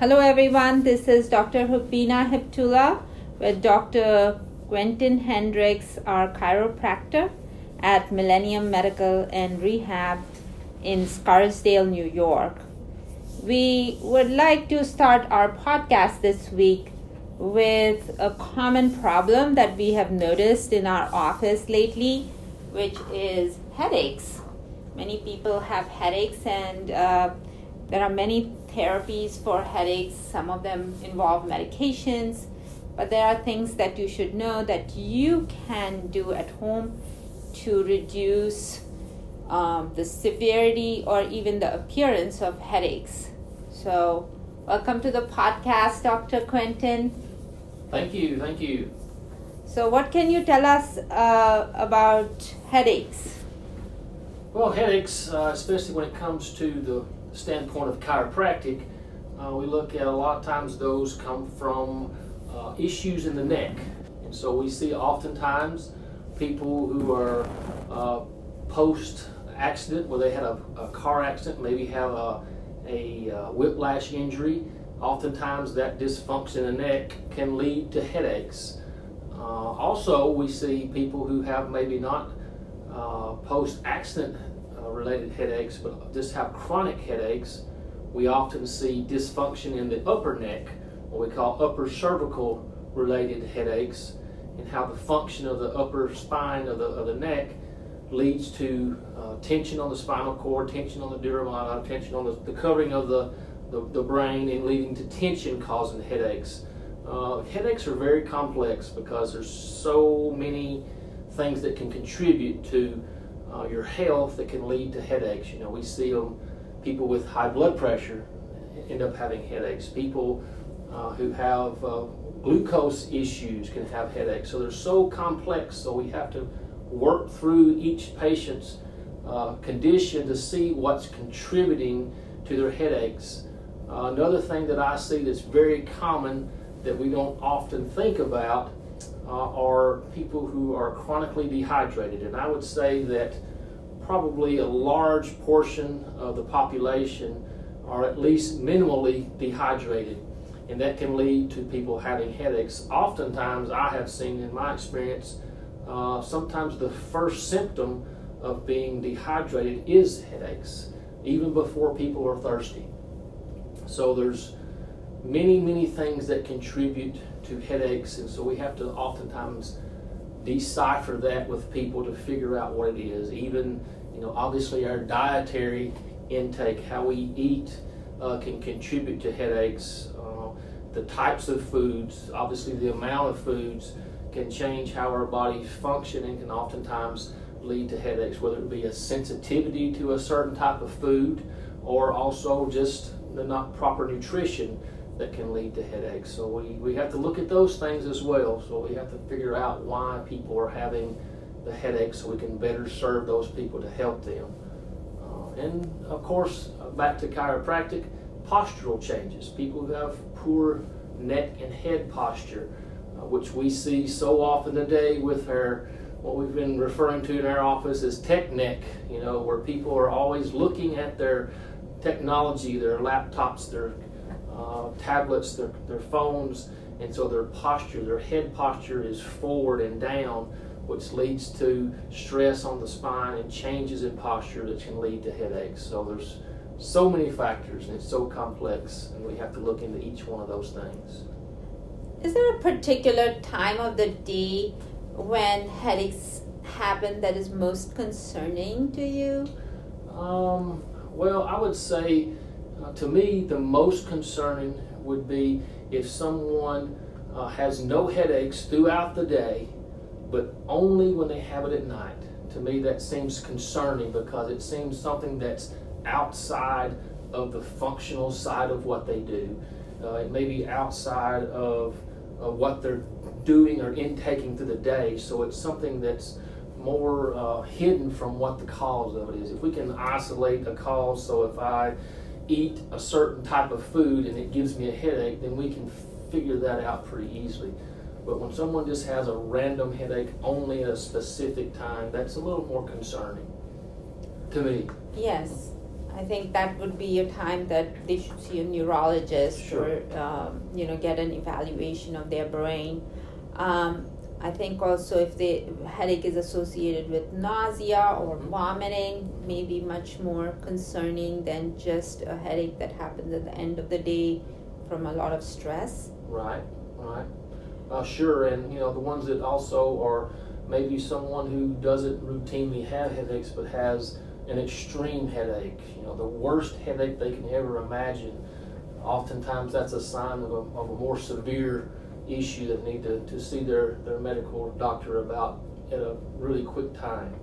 Hello, everyone. This is Dr. Hupina Hiptula with Dr. Quentin Hendricks, our chiropractor at Millennium Medical and Rehab in Scarsdale, New York. We would like to start our podcast this week with a common problem that we have noticed in our office lately, which is headaches. Many people have headaches, and uh, there are many therapies for headaches. Some of them involve medications, but there are things that you should know that you can do at home to reduce um, the severity or even the appearance of headaches. So, welcome to the podcast, Dr. Quentin. Thank you, thank you. So, what can you tell us uh, about headaches? Well, headaches, uh, especially when it comes to the standpoint of chiropractic, uh, we look at a lot of times those come from uh, issues in the neck. And so we see oftentimes people who are uh, post accident, where they had a, a, car accident, maybe have a, a uh, whiplash injury. Oftentimes, that dysfunction in the neck can lead to headaches. Uh, also, we see people who have maybe not uh, post accident related headaches, but just have chronic headaches, we often see dysfunction in the upper neck, what we call upper cervical related headaches, and how the function of the upper spine of the, of the neck leads to uh, tension on the spinal cord, tension on the dura mater, tension on the, the covering of the, the, the, brain, and leading to tension causing headaches. Uh, headaches are very complex because there's so many things that can contribute to uh, your health that can lead to headaches. You know, we see them, people with high blood pressure end up having headaches. People uh, who have uh, glucose issues can have headaches. So they're so complex, so we have to work through each patient's uh, condition to see what's contributing to their headaches. Uh, another thing that I see that's very common that we don't often think about are people who are chronically dehydrated. And I would say that probably a large portion of the population are at least minimally dehydrated. And that can lead to people having headaches. Oftentimes, I have seen in my experience, uh, sometimes the first symptom of being dehydrated is headaches, even before people are thirsty. So there's many, many things that contribute to headaches, and so we have to oftentimes decipher that with people to figure out what it is. Even, you know, obviously our dietary intake, how we eat, uh, can contribute to headaches. Uh, the types of foods, obviously the amount of foods, can change how our bodies function and can oftentimes lead to headaches, whether it be a sensitivity to a certain type of food or also just the not proper nutrition that can lead to headaches. So we, we have to look at those things as well. So we have to figure out why people are having the headaches so we can better serve those people to help them. Uh, and of course, uh, back to chiropractic, postural changes. People who have poor neck and head posture, uh, which we see so often today with our what we've been referring to in our office as tech neck, you know, where people are always looking at their technology, their laptops, their uh, tablets, their, their phones, and so their posture, their head posture is forward and down, which leads to stress on the spine and changes in posture that can lead to headaches. So there's so many factors and it's so complex, and we have to look into each one of those things. Is there a particular time of the day when headaches happen that is most concerning to you? Um, well, I would say to me, the most concerning would be if someone uh, has no headaches throughout the day, but only when they have it at night. To me, that seems concerning because it seems something that's outside of the functional side of what they do. Uh, it may be outside of, of what they're doing or intaking through the day, so it's something that's more uh, hidden from what the cause of it is. If we can isolate a cause, so if I eat a certain type of food and it gives me a headache, then we can figure that out pretty easily. But when someone just has a random headache only at a specific time, that's a little more concerning to me. Yes, I think that would be a time that they should see a neurologist Sure. or um, you know get an evaluation of their brain. Um, I think also if the headache is associated with nausea or Mhm. vomiting, maybe much more concerning than just a headache that happens at the end of the day from a lot of stress. Right, right. Uh, sure, and you know the ones that also are maybe someone who doesn't routinely have headaches but has an extreme headache. You know the worst headache they can ever imagine. Oftentimes that's a sign of a, of a more severe issue that need to, to see their, their medical doctor about at a really quick time.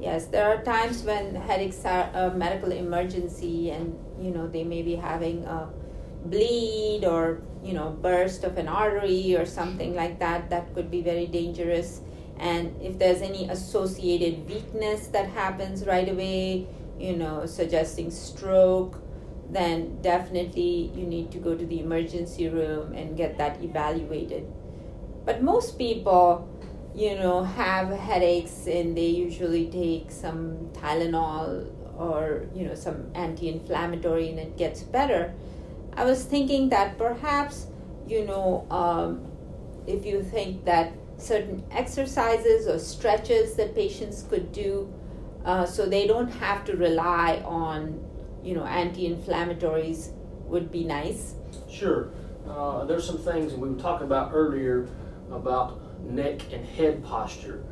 Yes, there are times when headaches are a medical emergency, and you know they may be having a bleed or you know burst of an artery or something like that. That could be very dangerous. And if there's any associated weakness that happens right away, you know, suggesting stroke, then definitely you need to go to the emergency room and get that evaluated. But most people you know have headaches and they usually take some tylenol or you know some anti-inflammatory and it gets better i was thinking that perhaps you know um, if you think that certain exercises or stretches that patients could do uh, so they don't have to rely on you know anti-inflammatories would be nice Sure. Uh, there's some things we were talking about earlier about neck and head posture.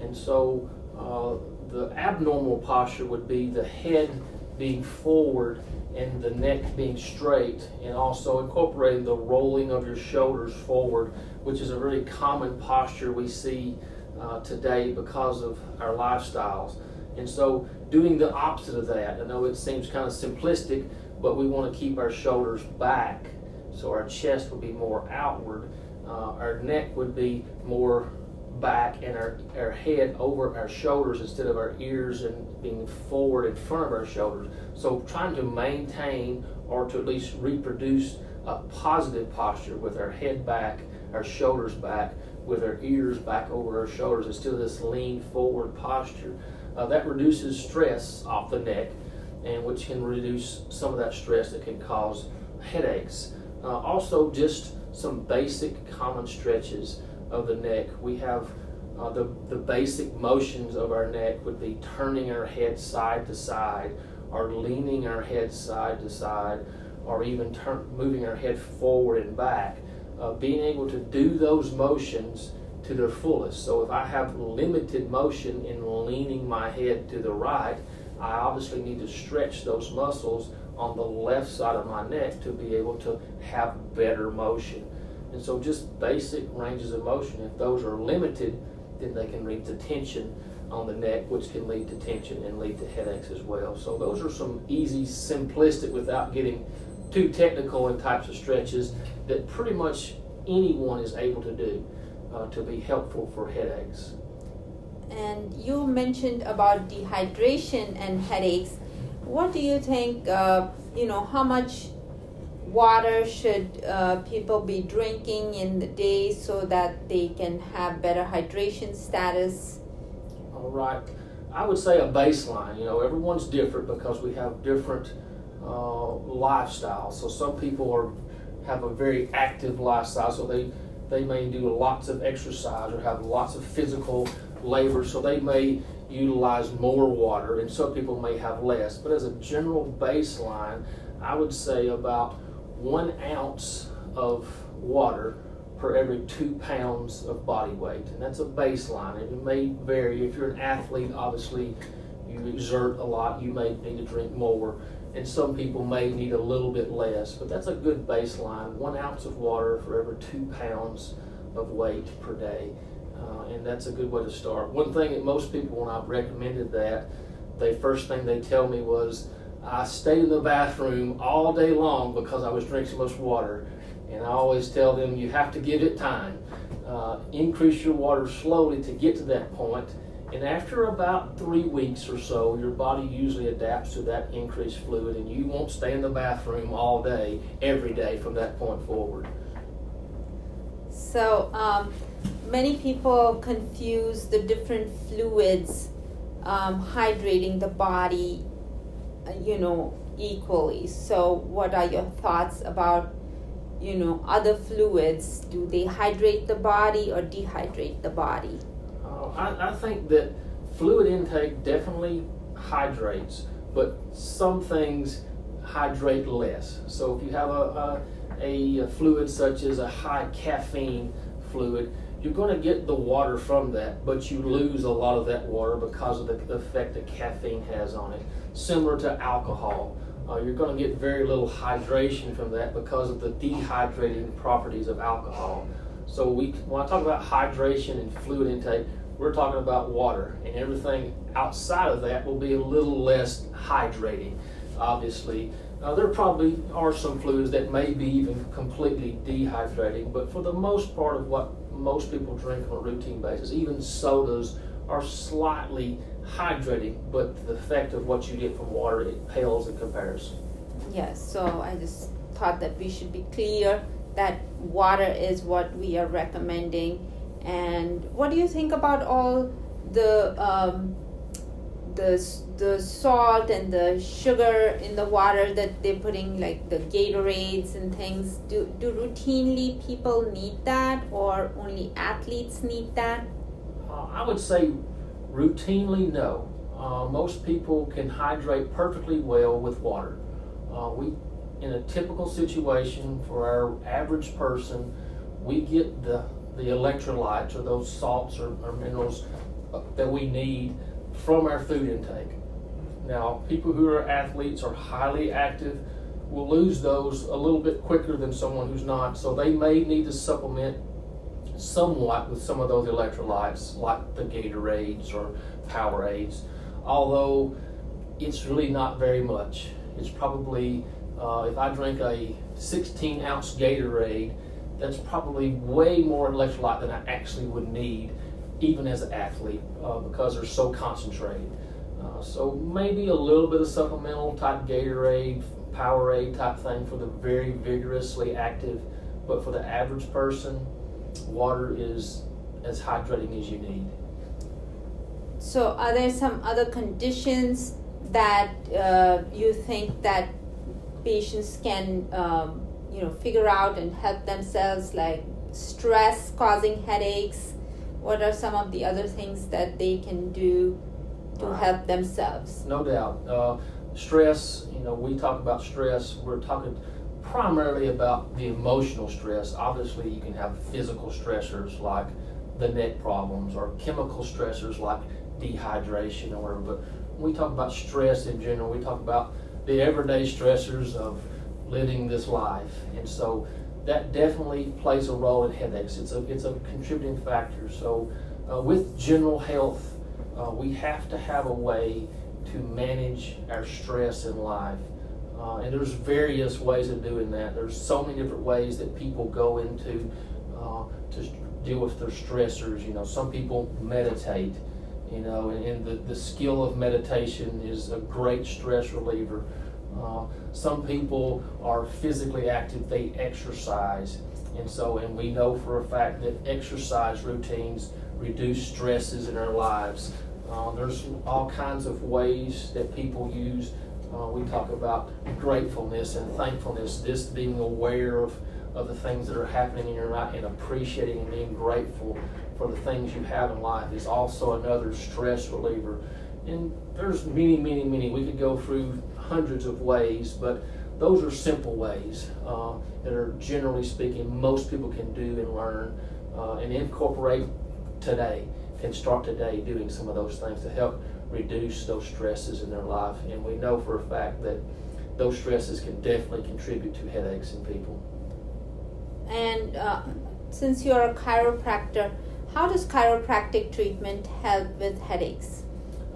And so uh, the abnormal posture would be the head being forward and the neck being straight, and also incorporating the rolling of your shoulders forward, which is a very common posture we see uh, today because of our lifestyles. And so doing the opposite of that, I know it seems kind of simplistic, but we want to keep our shoulders back so our chest would be more outward uh, our neck would be more back and our, our head over our shoulders instead of our ears and being forward in front of our shoulders. So trying to maintain or to at least reproduce a positive posture with our head back, our shoulders back, with our ears back over our shoulders instead of this lean forward posture. Uh, that reduces stress off the neck and which can reduce some of that stress that can cause headaches. Uh, also just some basic common stretches of the neck. We have uh, the, the basic motions of our neck would be turning our head side to side or leaning our head side to side or even turn, moving our head forward and back. Uh, being able to do those motions to their fullest. So if I have limited motion in leaning my head to the right, I obviously need to stretch those muscles on the left side of my neck to be able to have better motion. And so just basic ranges of motion, if those are limited, then they can lead to tension on the neck, which can lead to tension and lead to headaches as well. So those are some easy, simplistic, without getting too technical in types of stretches that pretty much anyone is able to do uh, to be helpful for headaches. And you mentioned about dehydration and headaches. What do you think? Uh, you know, how much water should uh, people be drinking in the day so that they can have better hydration status? All right. I would say a baseline. You know, everyone's different because we have different uh, lifestyles. So some people are have a very active lifestyle, so they they may do lots of exercise or have lots of physical labor, so they may utilize more water, and some people may have less. But as a general baseline, I would say about one ounce of water per every two pounds of body weight, and that's a baseline. It may vary. If you're an athlete, obviously you exert a lot, you may need to drink more, and some people may need a little bit less, but that's a good baseline. One ounce of water for every two pounds of weight per day, uh, and that's a good way to start. One thing that most people, when I've recommended that, the first thing they tell me was, I stayed in the bathroom all day long because I was drinking so much water. And I always tell them you have to give it time. Uh, increase your water slowly to get to that point. And after about three weeks or so, your body usually adapts to that increased fluid, and you won't stay in the bathroom all day, every day from that point forward. So, um, many people confuse the different fluids um, hydrating the body you know, equally. So, what are your thoughts about, you know, other fluids? Do they hydrate the body or dehydrate the body? I, I think that fluid intake definitely hydrates, but some things hydrate less. So, if you have a, a, a fluid such as a high caffeine fluid, you're going to get the water from that, but you lose a lot of that water because of the effect that caffeine has on it. Similar to alcohol, uh, you're going to get very little hydration from that because of the dehydrating properties of alcohol. So we, when I talk about hydration and fluid intake, we're talking about water, and everything outside of that will be a little less hydrating, obviously. There probably are some fluids that may be even completely dehydrating, but for the most part of what most people drink on a routine basis, even sodas are slightly hydrating, but the effect of what you get from water it pales in comparison. Yes, so I just thought that we should be clear that water is what we are recommending. And what do you think about all the um, the the salt and the sugar in the water that they're putting like the Gatorades and things? Do do routinely people need that or only athletes need that? Uh, I would say routinely no. Uh, most people can hydrate perfectly well with water. Uh, we in a typical situation for our average person we get the the electrolytes or those salts or, or minerals uh, that we need from our food intake. Now, people who are athletes or highly active will lose those a little bit quicker than someone who's not, so they may need to supplement somewhat with some of those electrolytes, like the Gatorades or Powerades, although it's really not very much. It's probably, uh, if I drink a 16 ounce Gatorade, that's probably way more electrolyte than I actually would need even as an athlete, uh, because they're so concentrated. Uh, so maybe a little bit of supplemental type Gatorade, Powerade type thing for the very vigorously active, but for the average person, water is as hydrating as you need. So, are there some other conditions that uh, you think that patients can, um, you know, figure out and help themselves, like stress causing headaches? what are some of the other things that they can do to right. help themselves? No doubt. Uh, stress, you know, we talk about stress, we're talking primarily about the emotional stress. Obviously, you can have physical stressors like the neck problems or chemical stressors like dehydration or whatever. But when we talk about stress in general, we talk about the everyday stressors of living this life. And so that definitely plays a role in headaches. It's a, it's a contributing factor. So, uh, with general health, uh, we have to have a way to manage our stress in life. Uh, and there's various ways of doing that. There's so many different ways that people go into uh, to deal with their stressors. You know, some people meditate, you know, and, and the, the skill of meditation is a great stress reliever. Uh, some people are physically active, they exercise. And so, and we know for a fact that exercise routines reduce stresses in our lives. Uh, there's all kinds of ways that people use. Uh, we talk about gratefulness and thankfulness, just being aware of, of the things that are happening in your life and appreciating and being grateful for the things you have in life is also another stress reliever. And there's many, many, many. We could go through hundreds of ways, but those are simple ways uh, that are generally speaking most people can do and learn uh, and incorporate today can start today doing some of those things to help reduce those stresses in their life. And we know for a fact that those stresses can definitely contribute to headaches in people. And uh, since you're a chiropractor how does chiropractic treatment help with headaches?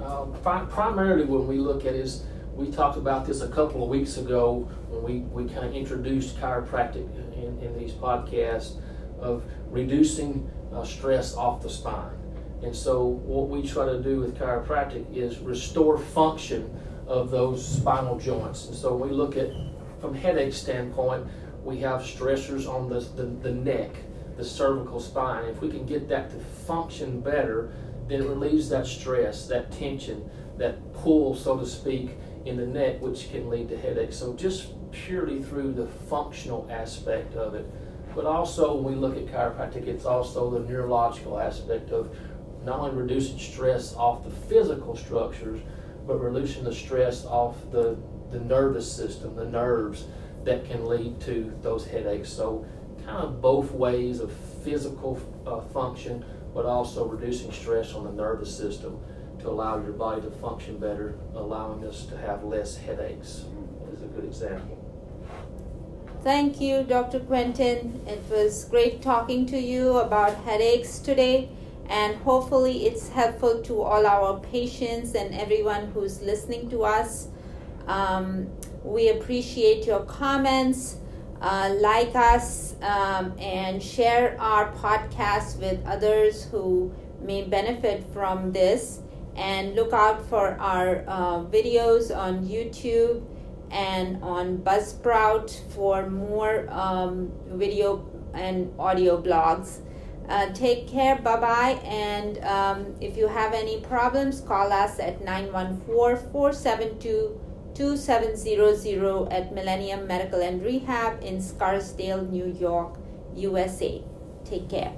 Uh, primarily when we look at is we talked about this a couple of weeks ago when we, we kind of introduced chiropractic in, in these podcasts of reducing uh, stress off the spine. And so, what we try to do with chiropractic is restore function of those spinal joints. And so, we look at from headache standpoint, we have stressors on the, the, the neck, the cervical spine. If we can get that to function better, then it relieves that stress, that tension, that pull, so to speak, in the neck, which can lead to headaches. So just purely through the functional aspect of it. But also, when we look at chiropractic, it's also the neurological aspect of not only reducing stress off the physical structures, but reducing the stress off the, the nervous system, the nerves that can lead to those headaches. So, kind of both ways of physical uh, function, but also reducing stress on the nervous system to allow your body to function better, allowing us to have less headaches. Is a good example. Thank you, Dr. Quentin. It was great talking to you about headaches today, and hopefully, it's helpful to all our patients and everyone who's listening to us. Um, we appreciate your comments. Uh, like us um, and share our podcast with others who may benefit from this. And look out for our uh, videos on YouTube and on Buzzsprout for more um, video and audio blogs. Uh, take care, bye bye. And um, if you have any problems, call us at 914 472 2700 at Millennium Medical and Rehab in Scarsdale, New York, USA. Take care.